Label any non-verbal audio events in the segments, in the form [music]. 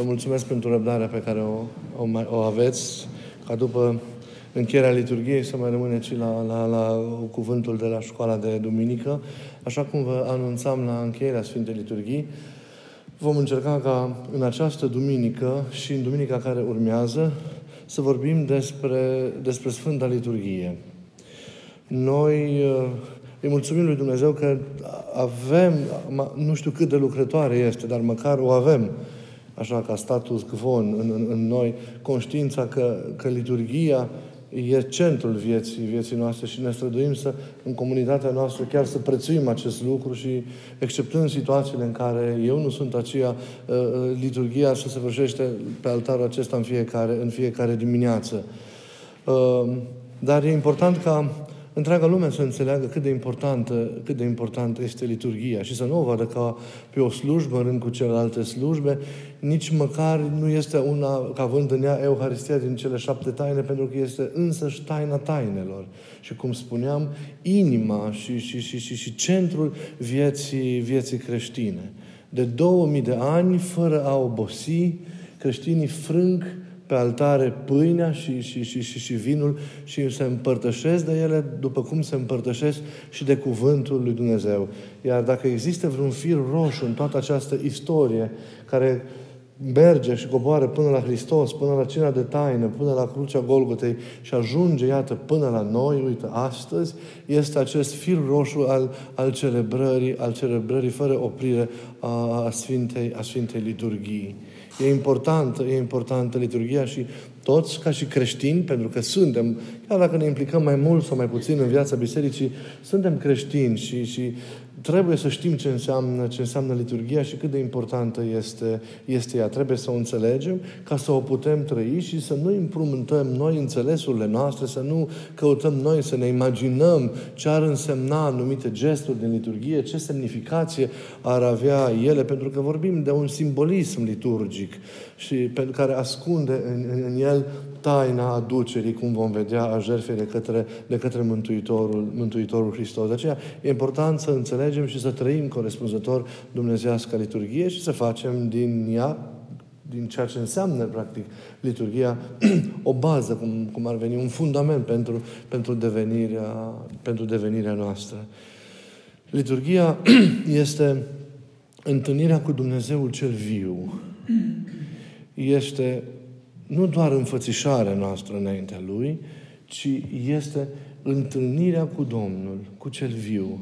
Vă mulțumesc pentru răbdarea pe care o, o, mai, o aveți, ca după încheierea liturgiei să mai rămâneți la, la, la cuvântul de la școala de duminică. Așa cum vă anunțam la încheierea Sfintei Liturghii, vom încerca ca în această duminică și în duminica care urmează să vorbim despre, despre Sfânta Liturghie. Noi îi mulțumim lui Dumnezeu că avem, nu știu cât de lucrătoare este, dar măcar o avem, așa ca status quo în, în, în noi, conștiința că, că liturgia e centrul vieții, vieții noastre și ne străduim să, în comunitatea noastră, chiar să prețuim acest lucru și, exceptând situațiile în care eu nu sunt aceea, uh, uh, liturgia să se vârșește pe altarul acesta în fiecare, în fiecare dimineață. Uh, dar e important ca întreaga lume să înțeleagă cât de importantă, cât de importantă este liturgia și să nu o vadă ca pe o slujbă în rând cu celelalte slujbe, nici măcar nu este una ca având în ea Euharistia din cele șapte taine, pentru că este însăși ștaina tainelor. Și cum spuneam, inima și, și, și, și, și centrul vieții, vieții creștine. De 2000 de ani, fără a obosi, creștinii frâng pe altare pâinea și, și, și, și, și vinul și se împărtășesc de ele după cum se împărtășesc și de cuvântul lui Dumnezeu. Iar dacă există vreun fir roșu în toată această istorie care merge și coboară până la Hristos, până la cina de taină, până la crucea Golgotei și ajunge, iată, până la noi, uite, astăzi, este acest fir roșu al, al celebrării, al celebrării fără oprire a, a, Sfintei, a Sfintei Liturghii. E importantă, e importantă liturgia și toți, ca și creștini, pentru că suntem, chiar dacă ne implicăm mai mult sau mai puțin în viața bisericii, suntem creștini și, și trebuie să știm ce înseamnă, ce înseamnă liturgia și cât de importantă este, este ea. Trebuie să o înțelegem ca să o putem trăi și să nu împrumântăm noi înțelesurile noastre, să nu căutăm noi să ne imaginăm ce ar însemna anumite gesturi din liturgie, ce semnificație ar avea ele, pentru că vorbim de un simbolism liturgic și pentru care ascunde în, în, în el taina aducerii, cum vom vedea, a jertfei de către, de către Mântuitorul, Mântuitorul Hristos. De aceea e important să înțelegem și să trăim corespunzător dumnezească liturghie și să facem din ea din ceea ce înseamnă, practic, liturgia, [clears throat] o bază, cum, cum ar veni, un fundament pentru, pentru, devenirea, pentru devenirea noastră. Liturgia [clears throat] este întâlnirea cu Dumnezeul cel viu. [clears throat] Este nu doar înfățișarea noastră înaintea Lui, ci este întâlnirea cu Domnul, cu cel viu,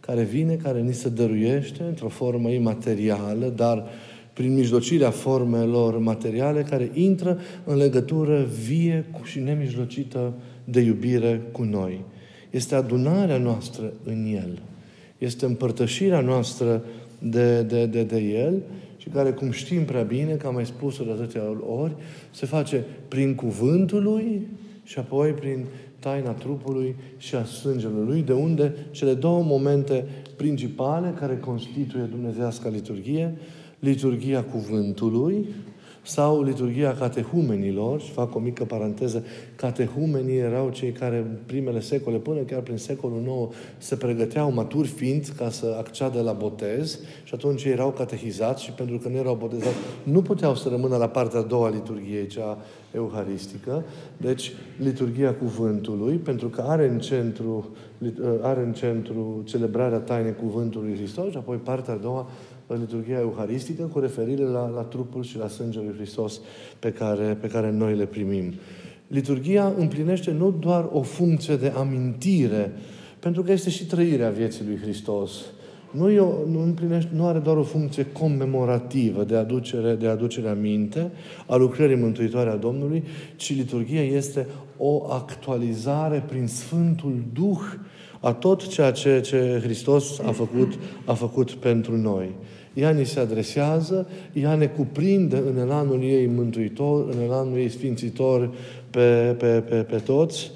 care vine, care ni se dăruiește într-o formă imaterială, dar prin mijlocirea formelor materiale, care intră în legătură vie și nemijlocită de iubire cu noi. Este adunarea noastră în El. Este împărtășirea noastră de, de, de, de El și care, cum știm prea bine, că am mai spus-o de atâtea ori, se face prin cuvântul lui și apoi prin taina trupului și a sângelui lui, de unde cele două momente principale care constituie Dumnezească liturghie, liturghia cuvântului, sau liturgia catehumenilor, și fac o mică paranteză, catehumenii erau cei care în primele secole, până chiar prin secolul IX, se pregăteau maturi fiind ca să acceadă la botez și atunci erau catehizați și pentru că nu erau botezați, nu puteau să rămână la partea a doua liturgiei, cea euharistică, deci liturgia cuvântului, pentru că are în centru, are în centru celebrarea tainei cuvântului Hristos și apoi partea a doua liturgia euharistică cu referire la, la trupul și la sângele lui Hristos pe care, pe care noi le primim. Liturgia împlinește nu doar o funcție de amintire, pentru că este și trăirea vieții lui Hristos. Nu, e o, nu, împlinește, nu are doar o funcție comemorativă de aducere, de aducere aminte a lucrării mântuitoare a Domnului, ci liturgia este o actualizare prin Sfântul Duh a tot ceea ce, ce Hristos a făcut, a făcut pentru noi. Ea ni se adresează, ea ne cuprinde în elanul ei mântuitor, în elanul ei sfințitor pe, pe, pe, pe toți.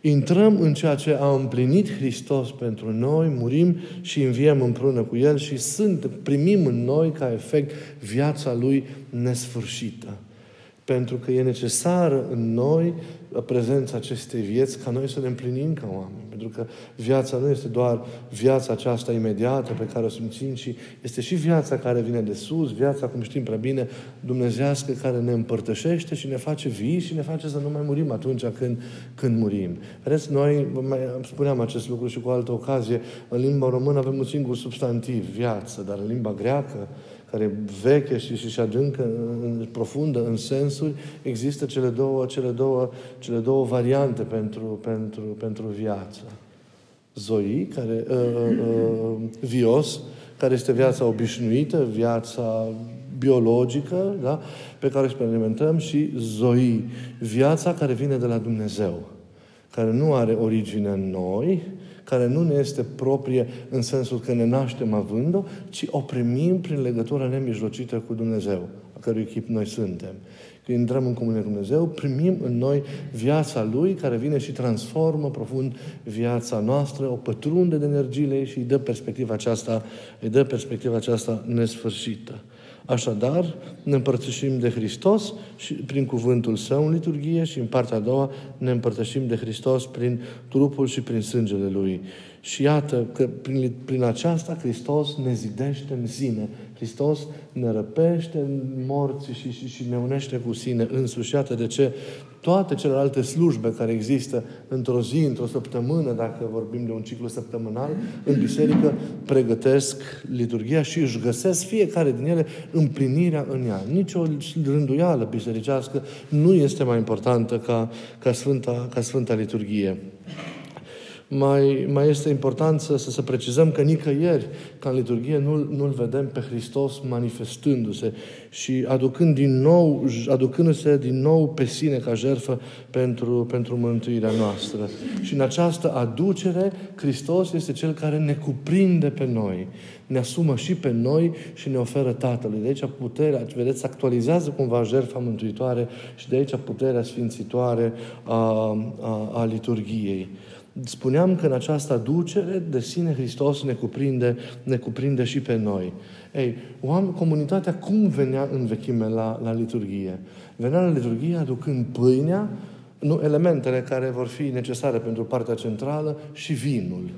Intrăm în ceea ce a împlinit Hristos pentru noi, murim și înviem împreună cu El și sunt, primim în noi ca efect viața Lui nesfârșită. Pentru că e necesară în noi prezența acestei vieți ca noi să ne împlinim ca oameni. Pentru că viața nu este doar viața aceasta imediată pe care o simțim, ci este și viața care vine de sus, viața, cum știm prea bine, dumnezească care ne împărtășește și ne face vii și ne face să nu mai murim atunci când, când murim. Vedeți, noi, mai, spuneam acest lucru și cu altă ocazie, în limba română avem un singur substantiv, viață, dar în limba greacă, care veche și, și, și adâncă, în, profundă în sensuri, există cele două, cele două, cele două variante pentru, pentru, pentru viață. Zoi, care, uh, uh, uh, vios, care este viața obișnuită, viața biologică, da? pe care o experimentăm, și zoi, viața care vine de la Dumnezeu, care nu are origine în noi, care nu ne este proprie în sensul că ne naștem având-o, ci o primim prin legătura nemijlocită cu Dumnezeu, a cărui chip noi suntem. Când intrăm în comunie cu Dumnezeu, primim în noi viața Lui, care vine și transformă profund viața noastră, o pătrunde de energiile și îi dă perspectiva aceasta, îi dă perspectiva aceasta nesfârșită. Așadar, ne împărtășim de Hristos și prin cuvântul Său în liturghie și în partea a doua ne împărtășim de Hristos prin trupul și prin sângele Lui. Și iată că prin, prin aceasta Hristos ne zidește în sine. Hristos ne răpește în morți și, și, și ne unește cu sine însuși. Iată de ce toate celelalte slujbe care există într-o zi, într-o săptămână, dacă vorbim de un ciclu săptămânal, în biserică pregătesc liturgia și își găsesc fiecare din ele împlinirea în ea. Nici o rânduială bisericească nu este mai importantă ca, ca, Sfânta, ca Sfânta Liturghie mai, mai este important să, să, să precizăm că nicăieri, ca în liturghie, nu, nu-L vedem pe Hristos manifestându-se și aducând din nou, aducându-se din nou pe sine ca jertfă pentru, pentru mântuirea noastră. Și în această aducere, Hristos este Cel care ne cuprinde pe noi, ne asumă și pe noi și ne oferă Tatălui. De aici puterea, vedeți, actualizează cumva jertfa mântuitoare și de aici puterea sfințitoare a, a, a liturghiei. Spuneam că în această aducere de sine Hristos ne cuprinde, ne cuprinde și pe noi. Ei, oameni, comunitatea cum venea în vechime la, la liturghie? Venea la liturghie aducând pâinea, nu, elementele care vor fi necesare pentru partea centrală și vinul.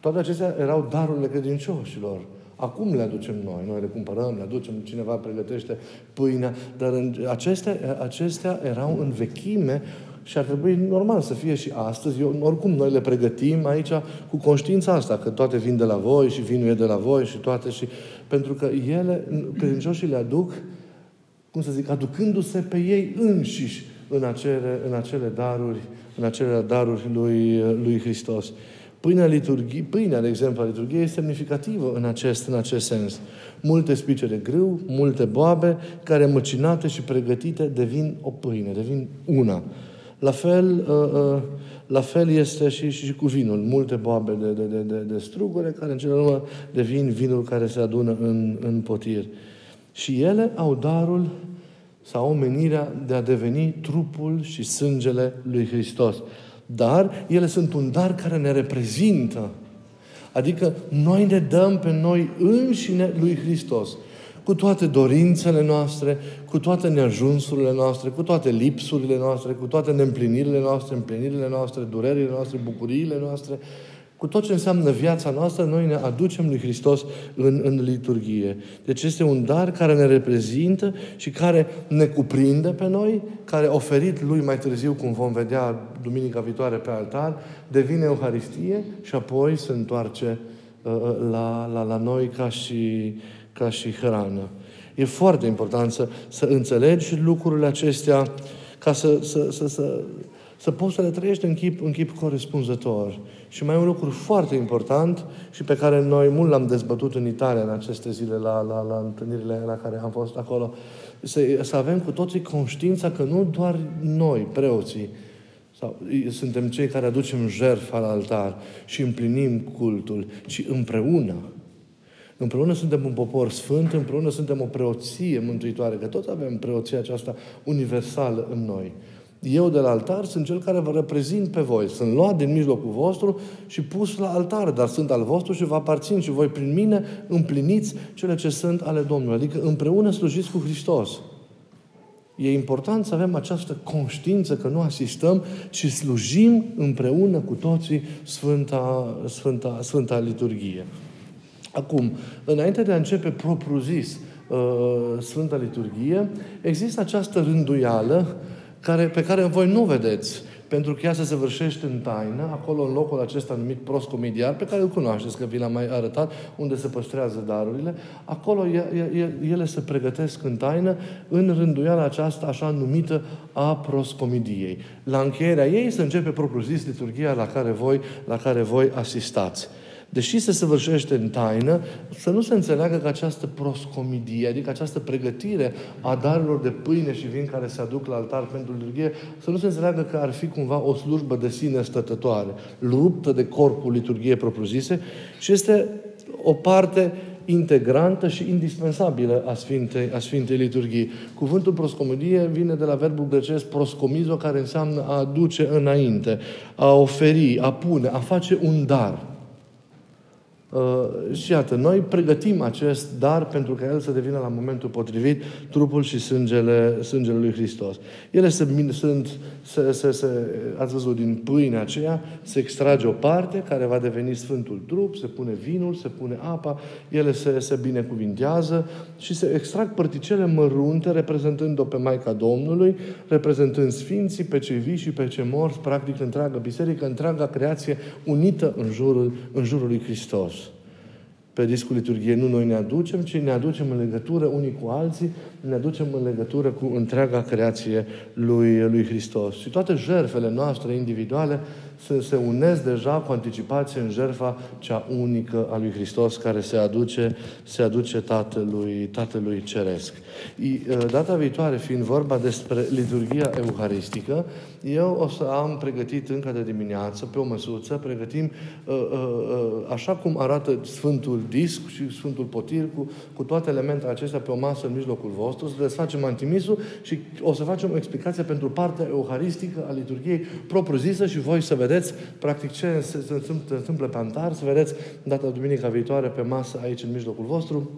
Toate acestea erau darurile credincioșilor. Acum le aducem noi, noi le cumpărăm, le aducem, cineva pregătește pâinea, dar în, acestea, acestea erau în vechime și ar trebui normal să fie și astăzi. Eu, oricum, noi le pregătim aici cu conștiința asta, că toate vin de la voi și vinul e de la voi și toate și... Pentru că ele, credincioșii le aduc, cum să zic, aducându-se pe ei înșiși în acele, în acele daruri, în acele daruri lui, lui Hristos. Pâinea, liturghie, pâinea, de exemplu, a liturghiei este semnificativă în acest, în acest sens. Multe spice de grâu, multe boabe, care măcinate și pregătite devin o pâine, devin una. La fel, uh, uh, la fel este și, și, și cu vinul. Multe boabe de, de, de, de, de strugure care în cele urmă devin vinul care se adună în, în potir. Și ele au darul sau omenirea de a deveni trupul și sângele lui Hristos. Dar ele sunt un dar care ne reprezintă. Adică noi ne dăm pe noi înșine lui Hristos cu toate dorințele noastre, cu toate neajunsurile noastre, cu toate lipsurile noastre, cu toate neîmplinirile noastre, împlinirile noastre, durerile noastre, bucuriile noastre, cu tot ce înseamnă viața noastră, noi ne aducem lui Hristos în, în liturghie. Deci este un dar care ne reprezintă și care ne cuprinde pe noi, care oferit lui mai târziu, cum vom vedea duminica viitoare pe altar, devine Euharistie și apoi se întoarce uh, uh la, la, la noi ca și, ca și hrană. E foarte important să, să înțelegi lucrurile acestea ca să, să, să, să, să poți să le trăiești în chip, în chip corespunzător. Și mai un lucru foarte important și pe care noi mult l-am dezbătut în Italia în aceste zile la, la, la întâlnirile la care am fost acolo, să, să avem cu toții conștiința că nu doar noi, preoții, sau suntem cei care aducem jertfa la altar și împlinim cultul, ci împreună Împreună suntem un popor sfânt, împreună suntem o preoție mântuitoare, că toți avem preoția aceasta universală în noi. Eu de la altar sunt cel care vă reprezint pe voi. Sunt luat din mijlocul vostru și pus la altar, dar sunt al vostru și vă aparțin și voi prin mine împliniți cele ce sunt ale Domnului. Adică împreună slujiți cu Hristos. E important să avem această conștiință că nu asistăm, ci slujim împreună cu toții Sfânta, Sfânta, Sfânta Liturghie. Acum, înainte de a începe propriu-zis uh, Sfânta Liturghie, există această rânduială care, pe care voi nu vedeți pentru că ea se săvârșește în taină, acolo în locul acesta numit proscomediar, pe care îl cunoașteți, că vi l-am mai arătat, unde se păstrează darurile, acolo ele se pregătesc în taină, în rânduiala aceasta așa numită a proscomidiei. La încheierea ei se începe propriu-zis liturgia la care voi, la care voi asistați deși se săvârșește în taină, să nu se înțeleagă că această proscomidie, adică această pregătire a darurilor de pâine și vin care se aduc la altar pentru liturghie, să nu se înțeleagă că ar fi cumva o slujbă de sine stătătoare, ruptă de corpul liturgiei propriu-zise, și este o parte integrantă și indispensabilă a Sfintei, a Sfintei Liturghii. Cuvântul proscomidie vine de la verbul grecesc proscomizo, care înseamnă a aduce înainte, a oferi, a pune, a face un dar. Uh, și iată, noi pregătim acest dar pentru ca el să devină la momentul potrivit trupul și sângele, sângele lui Hristos. Ele se, sunt, se, se, se, ați văzut, din pâinea aceea se extrage o parte care va deveni Sfântul Trup, se pune vinul, se pune apa, ele se, se binecuvintează și se extrag părticele mărunte reprezentând-o pe Maica Domnului, reprezentând Sfinții, pe cei vii și pe cei morți, practic întreaga biserică, întreaga creație unită în jurul, în jurul lui Hristos pe discul liturgiei. Nu noi ne aducem, ci ne aducem în legătură unii cu alții, ne aducem în legătură cu întreaga creație lui, lui Hristos. Și toate jertfele noastre individuale se, se unesc deja cu anticipație în jertfa cea unică a lui Hristos care se aduce, se aduce Tatălui, Tatălui Ceresc. Data viitoare, fiind vorba despre liturgia euharistică, eu o să am pregătit încă de dimineață, pe o măsuță, pregătim uh, uh, uh, așa cum arată Sfântul Disc și Sfântul Potir cu, cu toate elementele acestea pe o masă în mijlocul vostru, să desfacem antimisul și o să facem o explicație pentru partea euharistică a liturgiei propriu-zisă și voi să vedeți practic ce se, se, se întâmplă pe altar, să vedeți data duminica viitoare pe masă aici în mijlocul vostru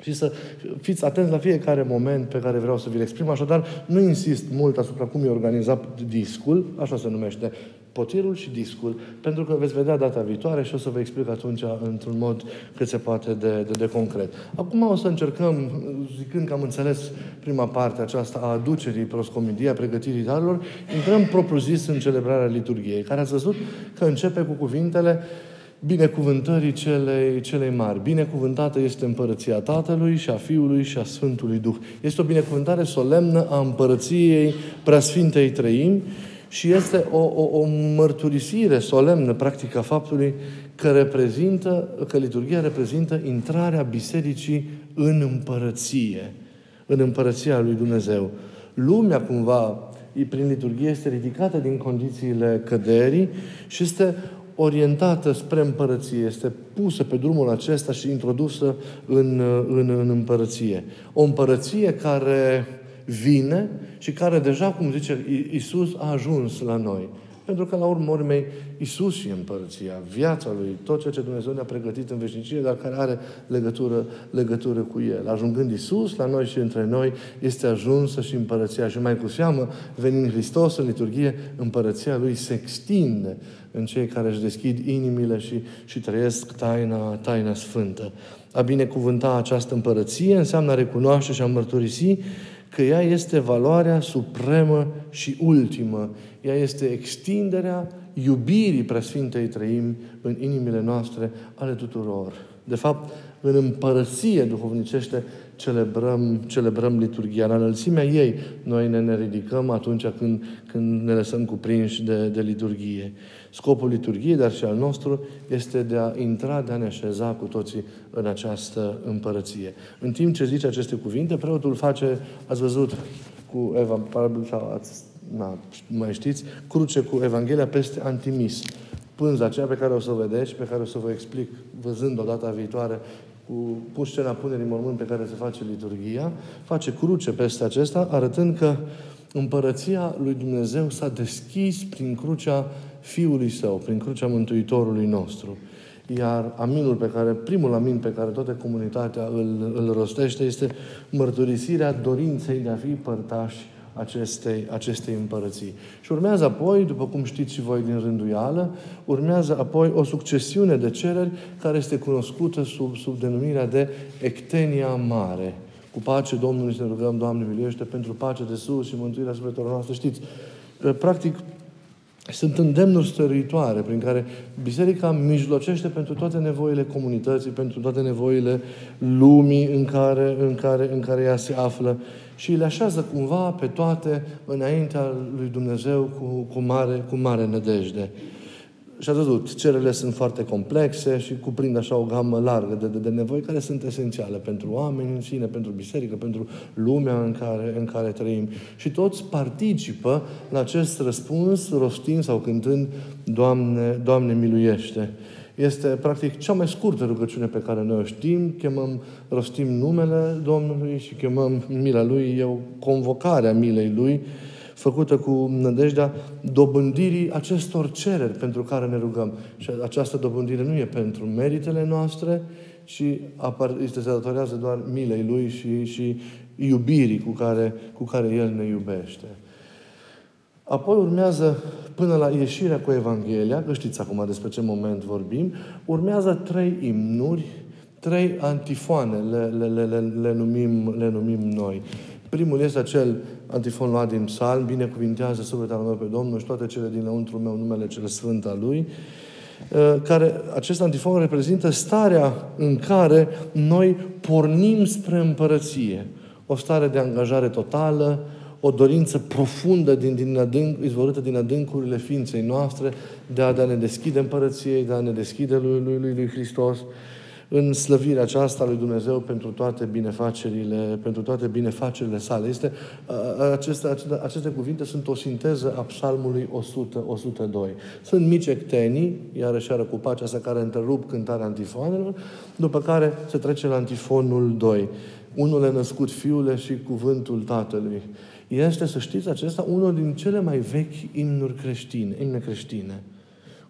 și să fiți atenți la fiecare moment pe care vreau să vi-l exprim. Așadar, nu insist mult asupra cum e organizat discul, așa se numește, potirul și discul, pentru că veți vedea data viitoare și o să vă explic atunci într-un mod cât se poate de, de, de concret. Acum o să încercăm, zicând că am înțeles prima parte aceasta a aducerii proscomidiei, a pregătirii darurilor, intrăm propriu-zis în celebrarea liturgiei, care ați văzut că începe cu cuvintele binecuvântării celei, celei mari. Binecuvântată este împărăția Tatălui și a Fiului și a Sfântului Duh. Este o binecuvântare solemnă a împărăției preasfintei trăimi și este o, o, o mărturisire solemnă, practic, a faptului că reprezintă, că liturgia reprezintă intrarea bisericii în împărăție, în împărăția lui Dumnezeu. Lumea, cumva, prin liturgie, este ridicată din condițiile căderii și este orientată spre împărăție, este pusă pe drumul acesta și introdusă în, în, în împărăție. O împărăție care vine și care deja, cum zice Iisus, a ajuns la noi. Pentru că, la urmă urmei, Isus și împărăția, viața Lui, tot ceea ce Dumnezeu ne-a pregătit în veșnicie, dar care are legătură, legătură cu El. Ajungând Isus la noi și între noi, este ajunsă și împărăția. Și mai cu seamă, venind Hristos în liturghie, împărăția Lui se extinde în cei care își deschid inimile și, și trăiesc taina, taina sfântă. A binecuvânta această împărăție înseamnă a recunoaște și a mărturisi că ea este valoarea supremă și ultimă. Ea este extinderea iubirii preasfintei trăim în inimile noastre ale tuturor. De fapt, în împărăție duhovnicește celebrăm, celebrăm liturgia. La înălțimea ei noi ne, ne ridicăm atunci când, când ne lăsăm cuprinși de, de liturgie. Scopul liturgiei, dar și al nostru, este de a intra, de a ne așeza cu toții în această împărăție. În timp ce zice aceste cuvinte, preotul face, ați văzut, cu Eva, sau ați, na, mai știți, cruce cu Evanghelia peste antimis. Pânza aceea pe care o să o vedeți, pe care o să vă explic văzând o data viitoare cu, cu scena punerii mormânt pe care se face liturgia, face cruce peste acesta, arătând că împărăția lui Dumnezeu s-a deschis prin crucea Fiului Său, prin crucea Mântuitorului nostru. Iar aminul pe care, primul amin pe care toată comunitatea îl, îl rostește este mărturisirea dorinței de a fi părtași acestei, acestei împărății. Și urmează apoi, după cum știți și voi din rânduială, urmează apoi o succesiune de cereri care este cunoscută sub, sub denumirea de Ectenia Mare. Cu pace Domnului să ne rugăm, Doamne, miluiește pentru pace de sus și mântuirea sufletelor noastre. Știți, practic, sunt îndemnuri stăruitoare prin care Biserica mijlocește pentru toate nevoile comunității, pentru toate nevoile lumii în care, în care, în care ea se află și le așează cumva pe toate înaintea lui Dumnezeu cu, cu, mare, cu mare nădejde. Și ați văzut, cererile sunt foarte complexe și cuprind așa o gamă largă de, de, de nevoi care sunt esențiale pentru oameni în sine, pentru biserică, pentru lumea în care, în care trăim. Și toți participă la acest răspuns rostind sau cântând Doamne, Doamne miluiește. Este, practic, cea mai scurtă rugăciune pe care noi o știm. Chemăm, rostim numele Domnului și chemăm mila Lui, e o convocare a milei Lui făcută cu nădejdea dobândirii acestor cereri pentru care ne rugăm. Și această dobândire nu e pentru meritele noastre, ci este se datorează doar milei Lui și, și iubirii cu care, cu care El ne iubește. Apoi urmează, până la ieșirea cu Evanghelia, că știți acum despre ce moment vorbim, urmează trei imnuri, trei antifoane, le, le, le, le, le, numim, le numim noi. Primul este acel antifon luat din psalm, binecuvintează sufletul meu pe Domnul și toate cele dinăuntru meu, numele cel sfânt al Lui, uh, care acest antifon reprezintă starea în care noi pornim spre împărăție. O stare de angajare totală, o dorință profundă din, din adânc, izvorâtă din adâncurile ființei noastre de a, de a ne deschide împărăției, de a ne deschide lui, lui, lui, lui Hristos în slăvirea aceasta lui Dumnezeu pentru toate binefacerile, pentru toate binefacerile sale. Este, aceste, aceste, aceste cuvinte sunt o sinteză a psalmului 100, 102. Sunt mici ectenii, iarăși ară cu pacea asta care întrerup cântarea antifonelor, după care se trece la antifonul 2. Unul e născut fiule și cuvântul Tatălui. Este, să știți, acesta unul din cele mai vechi imnuri creștine, imne creștine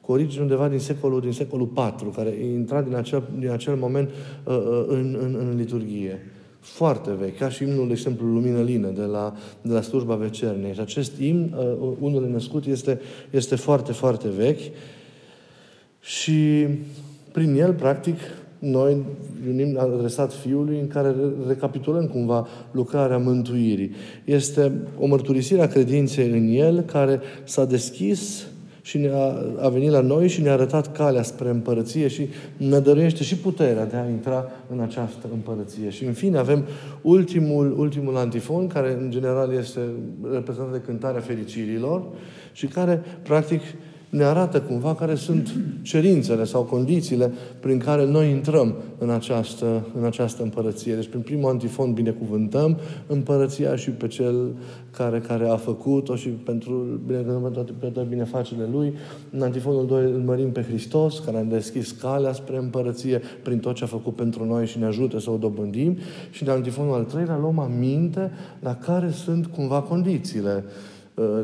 cu origine undeva din secolul, din secolul IV, care intra din acel, din acel moment uh, uh, în, în, în liturghie. Foarte vechi, ca și imnul, de exemplu, Lumină Lină, de la, de la slujba vecerniei. Și acest imn, uh, unul născut, este, este foarte, foarte vechi și prin el, practic, noi unim adresat Fiului în care recapitulăm cumva lucrarea mântuirii. Este o mărturisire a credinței în El care s-a deschis și ne a, a venit la noi și ne-a arătat calea spre împărăție și ne dăruiește și puterea de a intra în această împărăție. Și în fine avem ultimul, ultimul antifon, care în general este reprezentat de cântarea fericirilor și care practic ne arată cumva care sunt cerințele sau condițiile prin care noi intrăm în această, în această împărăție. Deci prin primul antifon binecuvântăm împărăția și pe cel care, care a făcut-o și pentru toate, pe toate binefacerile Lui. În antifonul 2 îl mărim pe Hristos, care a deschis calea spre împărăție prin tot ce a făcut pentru noi și ne ajută să o dobândim. Și în antifonul al treilea luăm aminte la care sunt cumva condițiile Uh,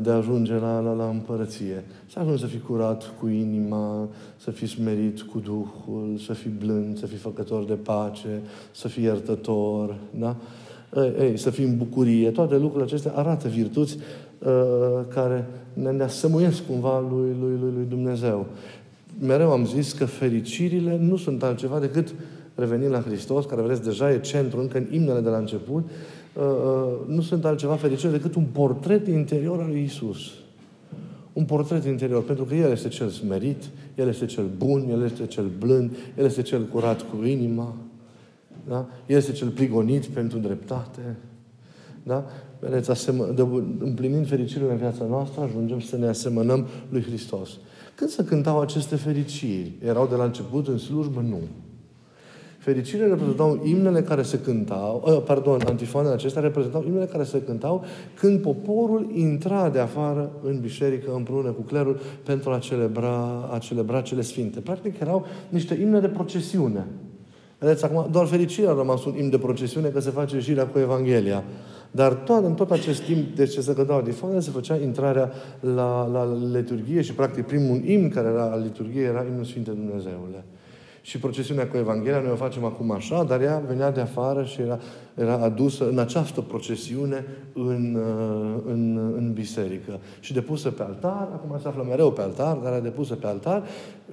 de a ajunge la, la, la împărăție. Să ajungi să fii curat cu inima, să fii smerit cu Duhul, să fii blând, să fii făcător de pace, să fii iertător, da? Ei, ei, să fii în bucurie. Toate lucrurile acestea arată virtuți uh, care ne, ne asemuiesc cumva lui, lui, lui, lui Dumnezeu. Mereu am zis că fericirile nu sunt altceva decât revenind la Hristos, care, vedeți, deja e centru încă în imnele de la început, Uh, uh, nu sunt altceva fericire decât un portret interior al lui Isus. Un portret interior, pentru că El este cel smerit, El este cel bun, El este cel blând, El este cel curat cu inima, da? El este cel prigonit pentru dreptate. Da? Vedeți, asemă, de, împlinind fericirile în viața noastră, ajungem să ne asemănăm lui Hristos. Când se cântau aceste fericiri? Erau de la început în slujbă? Nu. Fericire reprezentau imnele care se cântau, uh, pardon, antifoanele acestea reprezentau imnele care se cântau când poporul intra de afară în biserică împreună cu clerul pentru a celebra, a celebra cele sfinte. Practic erau niște imne de procesiune. Vedeți, acum doar fericirea a rămas un imn de procesiune că se face ieșirea cu Evanghelia. Dar tot, în tot acest timp, de ce se cântau antifoane, se făcea intrarea la, la liturghie și, practic, primul imn care era la liturghie era imnul Sfinte Dumnezeule. Și procesiunea cu Evanghelia noi o facem acum așa, dar ea venea de afară și era era adusă în această procesiune în, uh, în, în biserică. Și depusă pe altar, acum se află mereu pe altar, dar era depusă pe altar,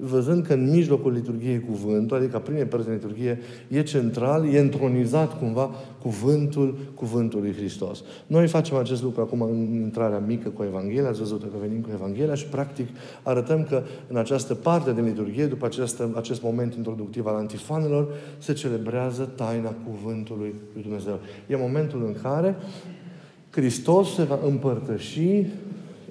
văzând că în mijlocul liturgiei cuvântul, adică primei părți din liturghie, e central, e întronizat cumva cuvântul, cuvântul lui Hristos. Noi facem acest lucru acum în intrarea mică cu Evanghelia, ați văzut că venim cu Evanghelia și practic arătăm că în această parte din liturghie, după acest, acest moment introductiv al antifanelor, se celebrează taina cuvântului lui Dumnezeu. E momentul în care Hristos se va împărtăși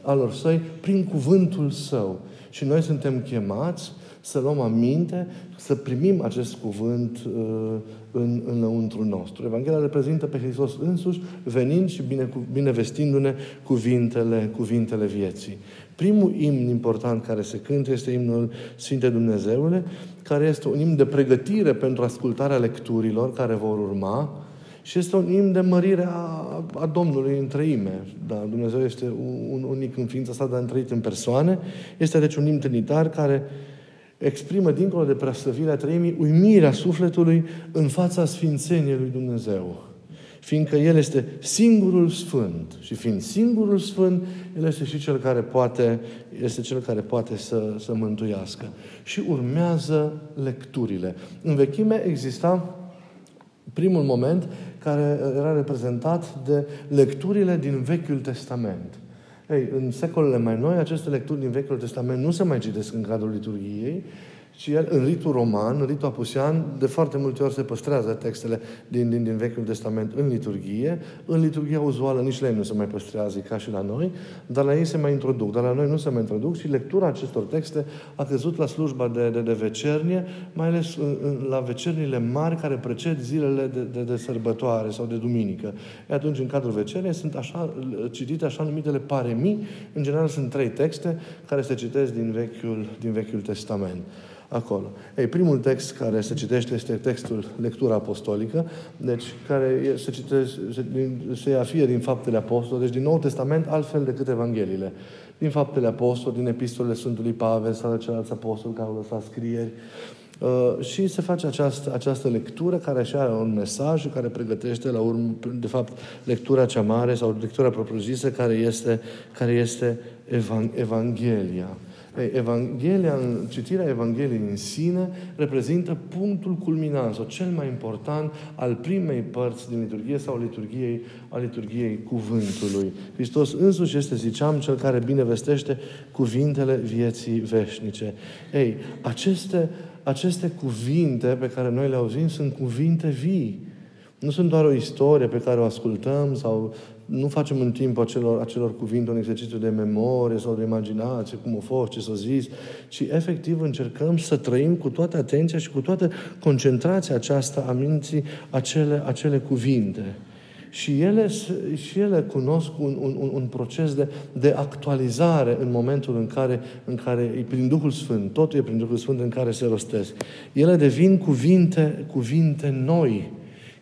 alor săi prin cuvântul său. Și noi suntem chemați să luăm aminte, să primim acest cuvânt uh, în, înăuntru nostru. Evanghelia reprezintă pe Hristos însuși, venind și bine, binevestindu-ne cuvintele, cuvintele vieții. Primul imn important care se cântă este imnul Sfinte Dumnezeule, care este un imn de pregătire pentru ascultarea lecturilor care vor urma, și este un imn de mărire a, a Domnului în treime. Da, Dumnezeu este un, unic în ființa sa, dar întreit în persoane. Este deci un imn trinitar care exprimă, dincolo de preaslăvirea treimii, uimirea sufletului în fața sfințeniei lui Dumnezeu. Fiindcă El este singurul Sfânt și fiind singurul Sfânt, El este și Cel care poate, este Cel care poate să, să mântuiască. Și urmează lecturile. În vechime exista primul moment care era reprezentat de lecturile din Vechiul Testament. Ei, în secolele mai noi, aceste lecturi din Vechiul Testament nu se mai citesc în cadrul liturgiei, și el, în ritul roman, în ritul apusian, de foarte multe ori se păstrează textele din, din, din Vechiul Testament în liturghie. În liturghia uzuală nici la ei nu se mai păstrează, ca și la noi, dar la ei se mai introduc. Dar la noi nu se mai introduc și lectura acestor texte a căzut la slujba de, de, de vecernie, mai ales în, în, la vecernile mari care preced zilele de, de, de sărbătoare sau de duminică. E atunci, în cadrul vecerniei, sunt așa, citite așa numitele paremii. În general, sunt trei texte care se citesc din Vechiul, din Vechiul Testament acolo. Ei, primul text care se citește este textul lectura apostolică, deci care se citește, se, se ia fie din faptele apostoli, deci din Noul Testament, altfel decât Evangheliile. Din faptele apostoli, din epistolele Sfântului Pavel sau de celălalt apostol care au lăsat scrieri. Uh, și se face această, această lectură care așa are un mesaj care pregătește la urmă, de fapt, lectura cea mare sau lectura propriu-zisă care este, care este Evanghelia. Evanghelia, citirea Evangheliei în sine reprezintă punctul culminant sau cel mai important al primei părți din liturghie sau liturgiei, a liturgiei cuvântului. Hristos însuși este, ziceam, cel care binevestește cuvintele vieții veșnice. Ei, aceste, aceste cuvinte pe care noi le auzim sunt cuvinte vii. Nu sunt doar o istorie pe care o ascultăm sau nu facem în timp acelor, acelor cuvinte un exercițiu de memorie sau de imaginație, cum a fost, ce s-a zis, ci efectiv încercăm să trăim cu toată atenția și cu toată concentrația aceasta a minții acele, acele cuvinte. Și ele, și ele cunosc un, un, un proces de, de actualizare în momentul în care, în care e prin Duhul Sfânt, totul e prin Duhul Sfânt în care se rostesc. Ele devin cuvinte, cuvinte noi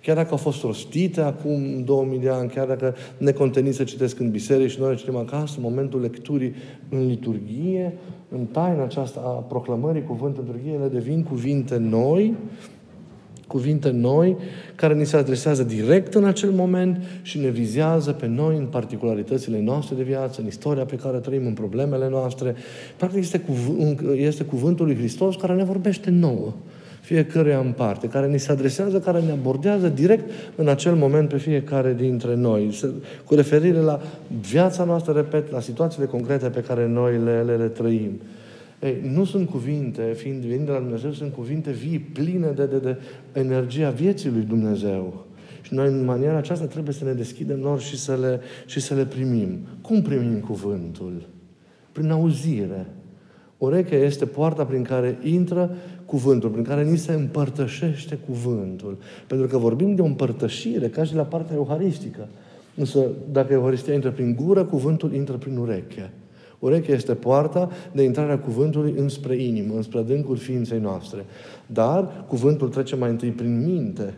Chiar dacă au fost rostite acum 2000 de ani, chiar dacă neconteniți să citesc în biserică și noi le citim acasă, în momentul lecturii în liturghie, în taina aceasta a proclamării cuvântului liturghie, ele devin cuvinte noi, cuvinte noi, care ni se adresează direct în acel moment și ne vizează pe noi în particularitățile noastre de viață, în istoria pe care trăim, în problemele noastre. Practic este, cuv- este cuvântul lui Hristos care ne vorbește nouă fiecăruia în parte, care ni se adresează, care ne abordează direct în acel moment pe fiecare dintre noi, cu referire la viața noastră, repet, la situațiile concrete pe care noi le, le, le trăim. Ei, nu sunt cuvinte, fiind venind de la Dumnezeu, sunt cuvinte vii, pline de, de, de energia vieții lui Dumnezeu. Și noi, în maniera aceasta, trebuie să ne deschidem lor și să le, și să le primim. Cum primim cuvântul? Prin auzire. Urechea este poarta prin care intră cuvântul, prin care ni se împărtășește cuvântul. Pentru că vorbim de o împărtășire, ca și la partea euharistică. Însă, dacă Euharistia intră prin gură, cuvântul intră prin ureche. Urechea este poarta de intrare a cuvântului înspre inimă, înspre adâncul ființei noastre. Dar cuvântul trece mai întâi prin minte.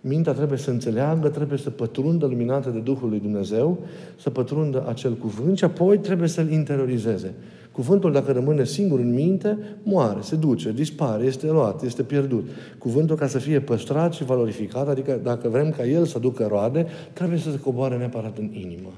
Mintea trebuie să înțeleagă, trebuie să pătrundă luminată de Duhul lui Dumnezeu, să pătrundă acel cuvânt și apoi trebuie să-l interiorizeze. Cuvântul, dacă rămâne singur în minte, moare, se duce, dispare, este luat, este pierdut. Cuvântul, ca să fie păstrat și valorificat, adică dacă vrem ca el să ducă roade, trebuie să se coboare neapărat în inimă.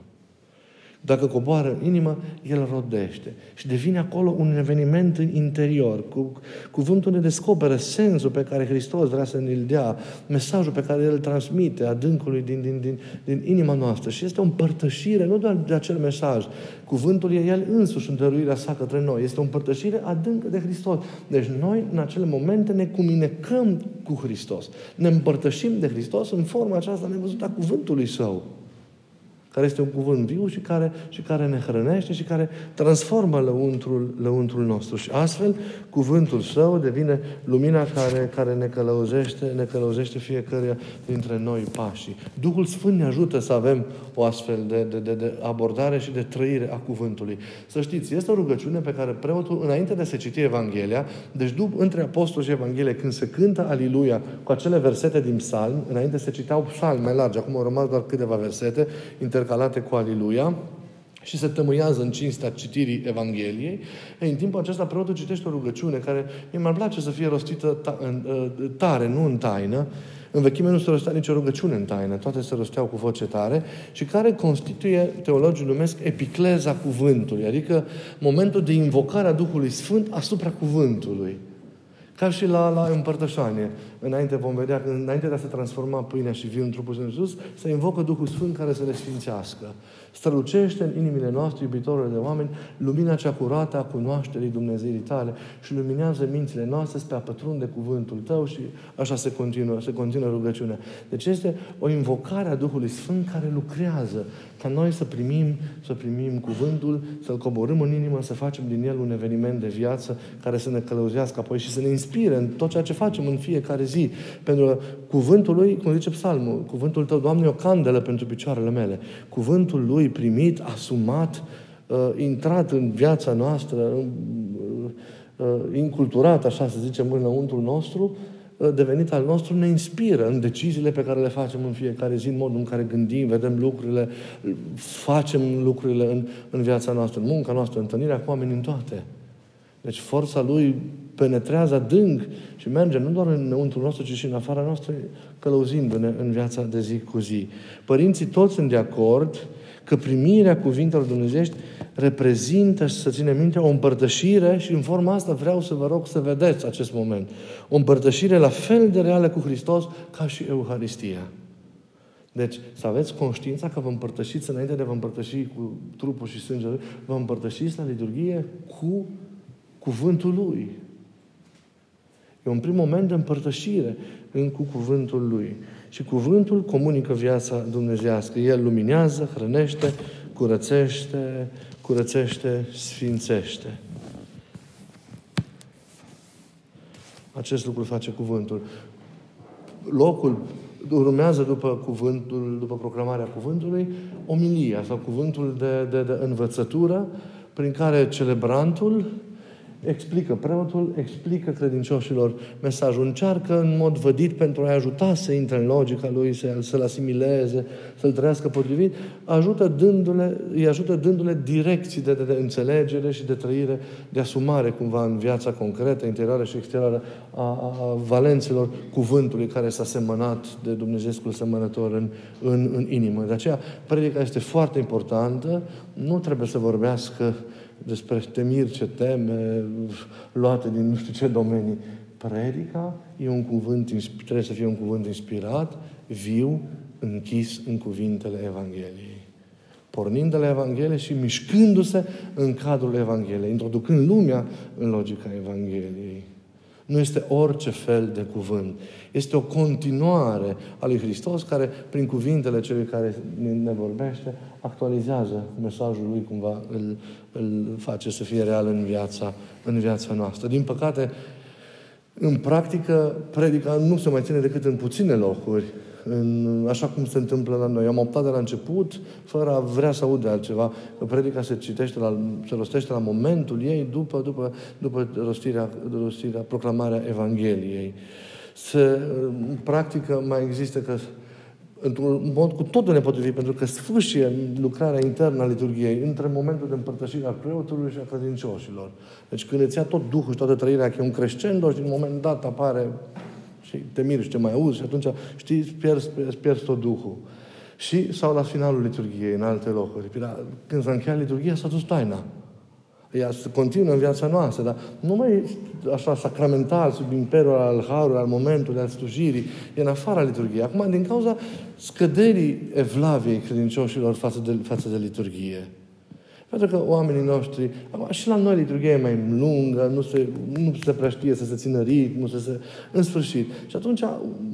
Dacă coboară în inimă, el rodește. Și devine acolo un eveniment interior. Cu, cuvântul ne descoperă sensul pe care Hristos vrea să ne-l dea, mesajul pe care el îl transmite adâncului din, din, din, din inima noastră. Și este o împărtășire, nu doar de acel mesaj. Cuvântul e el însuși în dăruirea sa către noi. Este o împărtășire adâncă de Hristos. Deci noi, în acele momente, ne cuminecăm cu Hristos. Ne împărtășim de Hristos în forma aceasta nevăzută a cuvântului Său care este un cuvânt viu și care, și care ne hrănește și care transformă lăuntrul, lăuntrul nostru. Și astfel, cuvântul său devine lumina care, care ne, călăuzește, ne călăuzește fiecare dintre noi pașii. Duhul Sfânt ne ajută să avem o astfel de, de, de, de abordare și de trăire a cuvântului. Să știți, este o rugăciune pe care preotul, înainte de a se citi Evanghelia, deci după, între Apostol și Evanghelie, când se cântă Aliluia cu acele versete din psalm, înainte se citeau psalmi mai largi, acum au rămas doar câteva versete, inter intercalate cu Aliluia și se tămâiază în cinstea citirii Evangheliei, e, în timpul acesta preotul citește o rugăciune care mi mai place să fie rostită ă, tare, nu în taină. În vechime nu se rostea nicio rugăciune în taină, toate se rosteau cu voce tare și care constituie, teologii numesc, epicleza cuvântului, adică momentul de invocare a Duhului Sfânt asupra cuvântului. Ca și la, la împărtășanie. Înainte vom vedea că înainte de a se transforma pâinea și viul în trupul Sfânt Iisus, se invocă Duhul Sfânt care să le sfințească. Strălucește în inimile noastre, iubitorile de oameni, lumina cea curată a cunoașterii Dumnezeirii tale și luminează mințile noastre spre a pătrunde cuvântul tău și așa se continuă, se continuă rugăciunea. Deci este o invocare a Duhului Sfânt care lucrează ca noi să primim, să primim cuvântul, să-l coborâm în inimă, să facem din el un eveniment de viață care să ne călăuzească apoi și să ne inspire în tot ceea ce facem în fiecare zi. Pentru că cuvântul lui, cum zice psalmul, cuvântul tău, Doamne, e o candelă pentru picioarele mele. Cuvântul lui primit, asumat, uh, intrat în viața noastră, uh, uh, inculturat, așa să zicem, înăuntru nostru, devenit al nostru ne inspiră în deciziile pe care le facem în fiecare zi, în modul în care gândim, vedem lucrurile, facem lucrurile în, în viața noastră, în munca noastră, în întâlnirea cu oameni, în toate. Deci forța lui penetrează adânc și merge nu doar înăuntru nostru, ci și în afara noastră, călăuzindu-ne în viața de zi cu zi. Părinții toți sunt de acord că primirea cuvintelor dumnezeiești reprezintă, și să ținem minte, o împărtășire și în forma asta vreau să vă rog să vedeți acest moment. O împărtășire la fel de reală cu Hristos ca și Euharistia. Deci, să aveți conștiința că vă împărtășiți înainte de vă împărtăși cu trupul și sângele, vă împărtășiți la liturghie cu cuvântul Lui. E un prim moment de împărtășire în cu cuvântul Lui. Și cuvântul comunică viața dumnezească. El luminează, hrănește, curățește, curățește, sfințește. Acest lucru face cuvântul. Locul urmează după cuvântul, după proclamarea cuvântului, omilia sau cuvântul de, de, de învățătură prin care celebrantul explică, preotul explică credincioșilor mesajul, încearcă în mod vădit pentru a-i ajuta să intre în logica lui, să, să-l asimileze, să-l trăiască potrivit, ajută dându-le, îi ajută dându-le direcții de, de, de înțelegere și de trăire, de asumare cumva în viața concretă, interioară și exterioară a, a, a valențelor cuvântului care s-a semănat de Dumnezeescul semănător în, în, în inimă. De aceea, predica este foarte importantă, nu trebuie să vorbească despre temiri ce teme, luate din nu știu ce domenii. Predica e un cuvânt, trebuie să fie un cuvânt inspirat, viu, închis în cuvintele Evangheliei. Pornind de la Evanghelie și mișcându-se în cadrul Evangheliei, introducând lumea în logica Evangheliei. Nu este orice fel de cuvânt. Este o continuare a lui Hristos care, prin cuvintele celui care ne vorbește, actualizează mesajul lui, cumva îl, îl face să fie real în viața, în viața noastră. Din păcate, în practică, predica nu se mai ține decât în puține locuri, în, așa cum se întâmplă la noi. Am optat de la început, fără a vrea să aud de altceva, că predica se citește, la, se rostește la momentul ei, după, după, după rostirea, rostirea, proclamarea Evangheliei. Se, în practică mai există că într-un mod cu totul nepotrivit, pentru că sfârșie lucrarea internă a liturgiei între momentul de împărtășire al preotului și a credincioșilor. Deci când îți ia tot Duhul și toată trăirea, că e un crescendo și din moment dat apare și te miri și te mai auzi și atunci, știi, îți pierzi, îți pierzi tot Duhul. Și, sau la finalul liturgiei, în alte locuri. Când s-a încheiat liturgia, s-a dus taina. Ea se continuă în viața noastră, dar nu mai așa sacramental, sub imperiul al harului, al momentului, al slujirii, e în afara liturgiei. Acum, din cauza scăderii evlaviei credincioșilor față de, față de liturgie. Pentru că oamenii noștri, acum, și la noi liturgia e mai lungă, nu se, nu se prea știe să se țină ritmul, să se... În sfârșit. Și atunci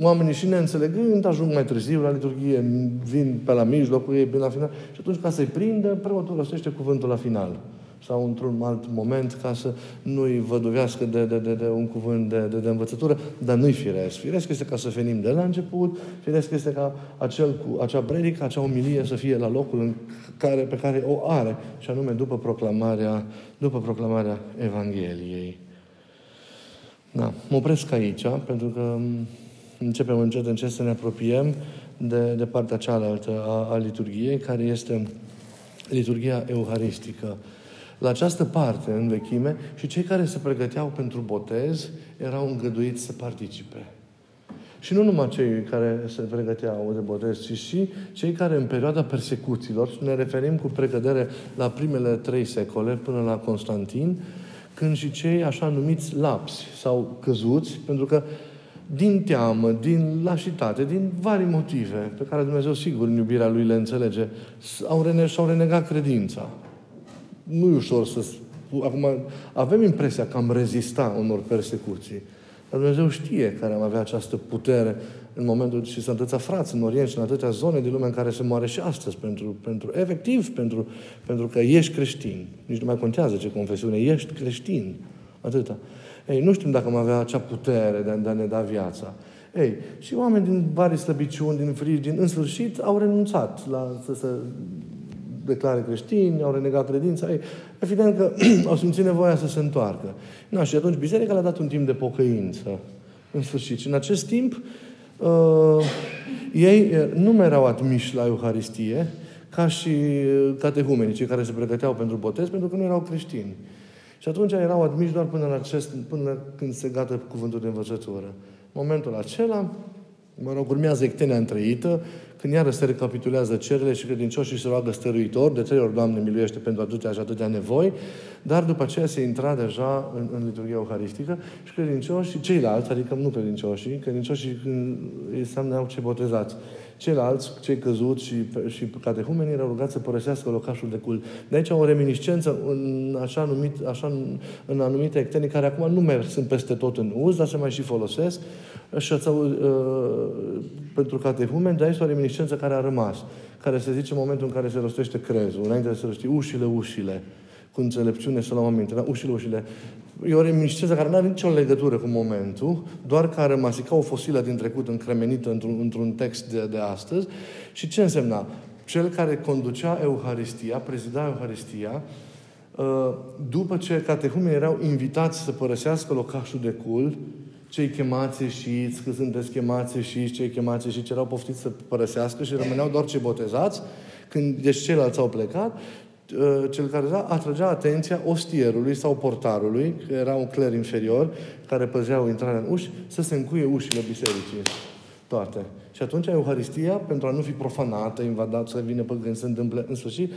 oamenii și neînțelegând ajung mai târziu la liturgie, vin pe la mijlocul ei, până la final. Și atunci, ca să-i prindă, preotul rostește cuvântul la final sau într-un alt moment ca să nu-i văduvească de, de, de, de un cuvânt de, de, de învățătură, dar nu-i firesc. Firesc este ca să venim de la început, firesc este ca acel, cu, acea predică, acea umilie să fie la locul în care, pe care o are, și anume după proclamarea, după proclamarea Evangheliei. Da, mă opresc aici, pentru că începem încet, încet să ne apropiem de, de partea cealaltă a, a liturgiei, care este liturgia euharistică la această parte în vechime și cei care se pregăteau pentru botez erau îngăduiți să participe. Și nu numai cei care se pregăteau de botez, ci și cei care în perioada persecuțiilor, ne referim cu pregădere la primele trei secole până la Constantin, când și cei așa numiți lapsi sau căzuți, pentru că din teamă, din lașitate, din vari motive, pe care Dumnezeu sigur în iubirea Lui le înțelege, au rene- și-au renegat credința nu e ușor să Acum, avem impresia că am rezista unor persecuții. Dar Dumnezeu știe care am avea această putere în momentul și sunt atâția frați în Orient și în atâtea zone din lume în care se moare și astăzi pentru, pentru efectiv, pentru, pentru că ești creștin. Nici nu mai contează ce confesiune, ești creștin. Atâta. Ei, nu știm dacă am avea acea putere de a, de a ne da viața. Ei, și oameni din vari slăbiciuni, din frigi, din în sfârșit, au renunțat la să, să declare creștini, au renegat credința ei. Evident că [clears throat] au simțit nevoia să se întoarcă. Na, și atunci biserica le-a dat un timp de pocăință. În sfârșit. Și în acest timp, uh, ei uh, nu mai erau admiși la Euharistie, ca și uh, catehumenii, cei care se pregăteau pentru botez, pentru că nu erau creștini. Și atunci erau admiși doar până, la acest, până când se gata cuvântul de învățătură. Momentul acela, mă rog, urmează ectenia întreită, când iară se recapitulează cererile și credincioșii se roagă stăruitor, de trei ori, Doamne, miluiește pentru atâtea și atâtea nevoi, dar după aceea se intra deja în, în liturghia euharistică și credincioșii, ceilalți, adică nu credincioșii, credincioșii înseamnă ce botezați, Ceilalți, cei căzuți și, și catehumenii, erau rugați să părăsească locașul de cult. De aici o reminiscență în, așa numit, așa în, în anumite ectenii care acum nu mai sunt peste tot în uz, dar se mai și folosesc. Și ați, uh, pentru catehumeni, de aici o reminiscență care a rămas, care se zice în momentul în care se rostește crezul, înainte să rosti ușile, ușile cu înțelepciune să luăm aminte. Da? Ușile, ușile. E o reminiscență care nu are nicio legătură cu momentul, doar că a rămas ca o fosilă din trecut încremenită într-un, într-un text de, de astăzi. Și ce însemna? Cel care conducea Euharistia, prezida Euharistia, ă, după ce catehumenii erau invitați să părăsească locașul de cult, cei chemați ieșiți, că sunteți chemați ieșiți, cei chemați ieșiți erau poftiți să părăsească și rămâneau doar cei botezați, când deci ceilalți au plecat Uh, cel care atragea atenția ostierului sau portarului, că era un cler inferior, care păzeau intrarea în uși, să se încuie ușile bisericii. Toate. Și atunci Euharistia, pentru a nu fi profanată, invadată, să vină păgâni, să întâmple, în sfârșit,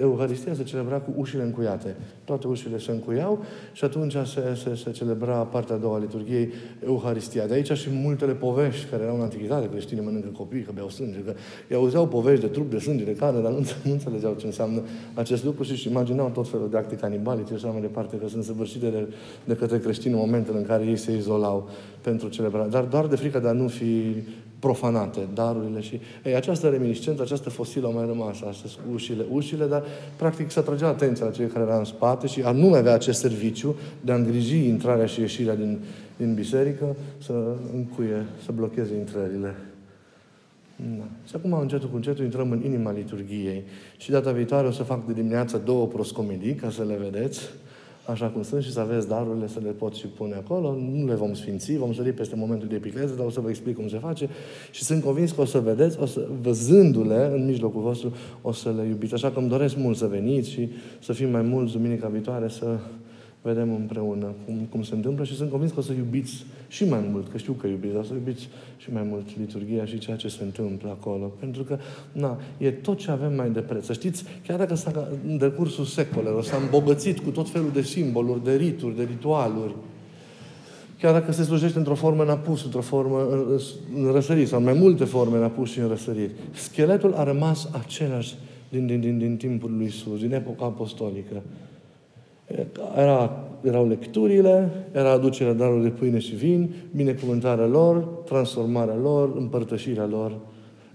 Euharistia se celebra cu ușile încuiate. Toate ușile se încuiau și atunci se, se, se celebra partea a doua a liturgiei, Euharistia. De aici și multele povești care erau în antichitate, creștini mănâncă copii, că beau sânge, că îi auzeau povești de trup, de sânge, de carne, dar nu, nu înțelegeau ce înseamnă acest lucru și își imaginau tot felul de acte canibalice și așa mai departe, că sunt săvârșite de, de către creștini în momentul în care ei se izolau pentru celebrare. Dar doar de frică de a nu fi profanate, darurile și... Ei, această reminiscență, această fosilă a mai rămas astăzi cu ușile, ușile, dar practic să atragea atenția la cei care erau în spate și a nu avea acest serviciu de a îngriji intrarea și ieșirea din, din biserică, să încuie, să blocheze intrările. Da. Și acum, încetul cu încetul, intrăm în inima liturgiei. Și data viitoare o să fac de dimineață două proscomedii, ca să le vedeți. Așa cum sunt și să aveți darurile să le pot și pune acolo. Nu le vom sfinți, vom sări peste momentul de epicleză, dar o să vă explic cum se face și sunt convins că o să vedeți, o să, văzându-le în mijlocul vostru, o să le iubiți. Așa că îmi doresc mult să veniți și să fim mai mulți duminica viitoare, să vedem împreună cum, cum se întâmplă și sunt convins că o să iubiți și mai mult, că știu că iubiți, dar o să iubiți și mai mult liturgia și ceea ce se întâmplă acolo. Pentru că, na, e tot ce avem mai de preț. Să știți, chiar dacă s-a, în decursul secolelor s-a îmbogățit cu tot felul de simboluri, de rituri, de ritualuri, chiar dacă se slujește într-o formă în apus, într-o formă în răsărit, sau în mai multe forme în apus și în răsărit, scheletul a rămas același din, din, din, din timpul lui Isus, din epoca apostolică. Era, erau lecturile, era aducerea darului de pâine și vin, binecuvântarea lor, transformarea lor, împărtășirea lor.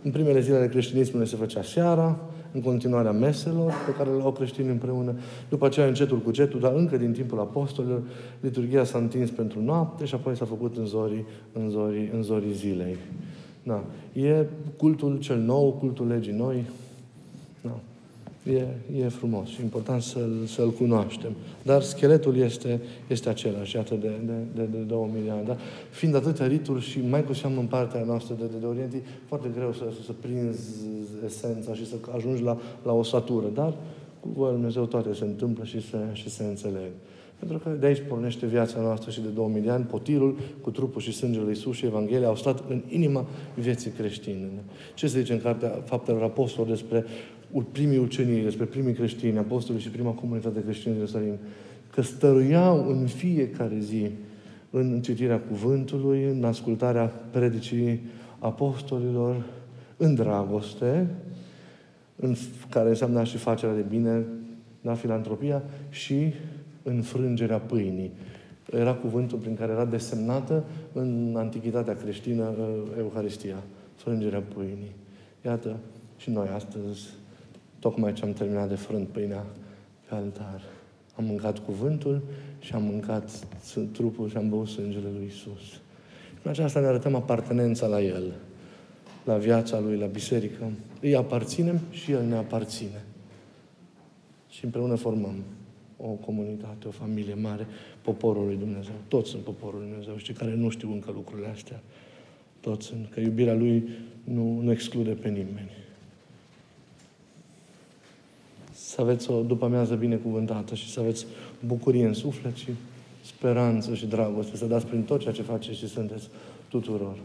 În primele zile ale creștinismului se făcea seara, în continuarea meselor pe care le au creștini împreună. După aceea, încetul cu cetul, dar încă din timpul apostolilor, liturgia s-a întins pentru noapte și apoi s-a făcut în zorii, în zorii, în zorii zilei. Da. E cultul cel nou, cultul legii noi. Da. E, e frumos și important să-l, să-l cunoaștem. Dar scheletul este, este același, iată, de, de, de, de 2000 de ani. Da? Fiind atâtea rituri și mai cu seamă în partea noastră de, de, de Orient, e foarte greu să, să, să prinzi esența și să ajungi la, la o satură. Dar cu voia Dumnezeu toate se întâmplă și se, și se înțeleg. Pentru că de aici pornește viața noastră și de 2000 de ani, potirul cu trupul și sângele Iisus și Evanghelia au stat în inima vieții creștine. Ce se zice în Cartea Faptelor Apostolilor despre primii ucenici, despre primii creștini, apostoli și prima comunitate creștină din Ierusalim, că stăruiau în fiecare zi în citirea cuvântului, în ascultarea predicii apostolilor, în dragoste, în care înseamnă și facerea de bine, da, filantropia, și în frângerea pâinii. Era cuvântul prin care era desemnată în antichitatea creștină uh, Euharistia, frângerea pâinii. Iată, și noi astăzi Tocmai ce am terminat de frânt pâinea pe altar. Am mâncat cuvântul și am mâncat trupul și am băut sângele lui Isus. Și în aceasta ne arătăm apartenența la El, la viața Lui, la biserică. Îi aparținem și El ne aparține. Și împreună formăm o comunitate, o familie mare, poporul lui Dumnezeu. Toți sunt poporul lui Dumnezeu. Și care nu știu încă lucrurile astea, toți sunt. Că iubirea Lui nu, nu exclude pe nimeni să aveți o după amiază binecuvântată și să aveți bucurie în suflet și speranță și dragoste, să dați prin tot ceea ce faceți și sunteți tuturor.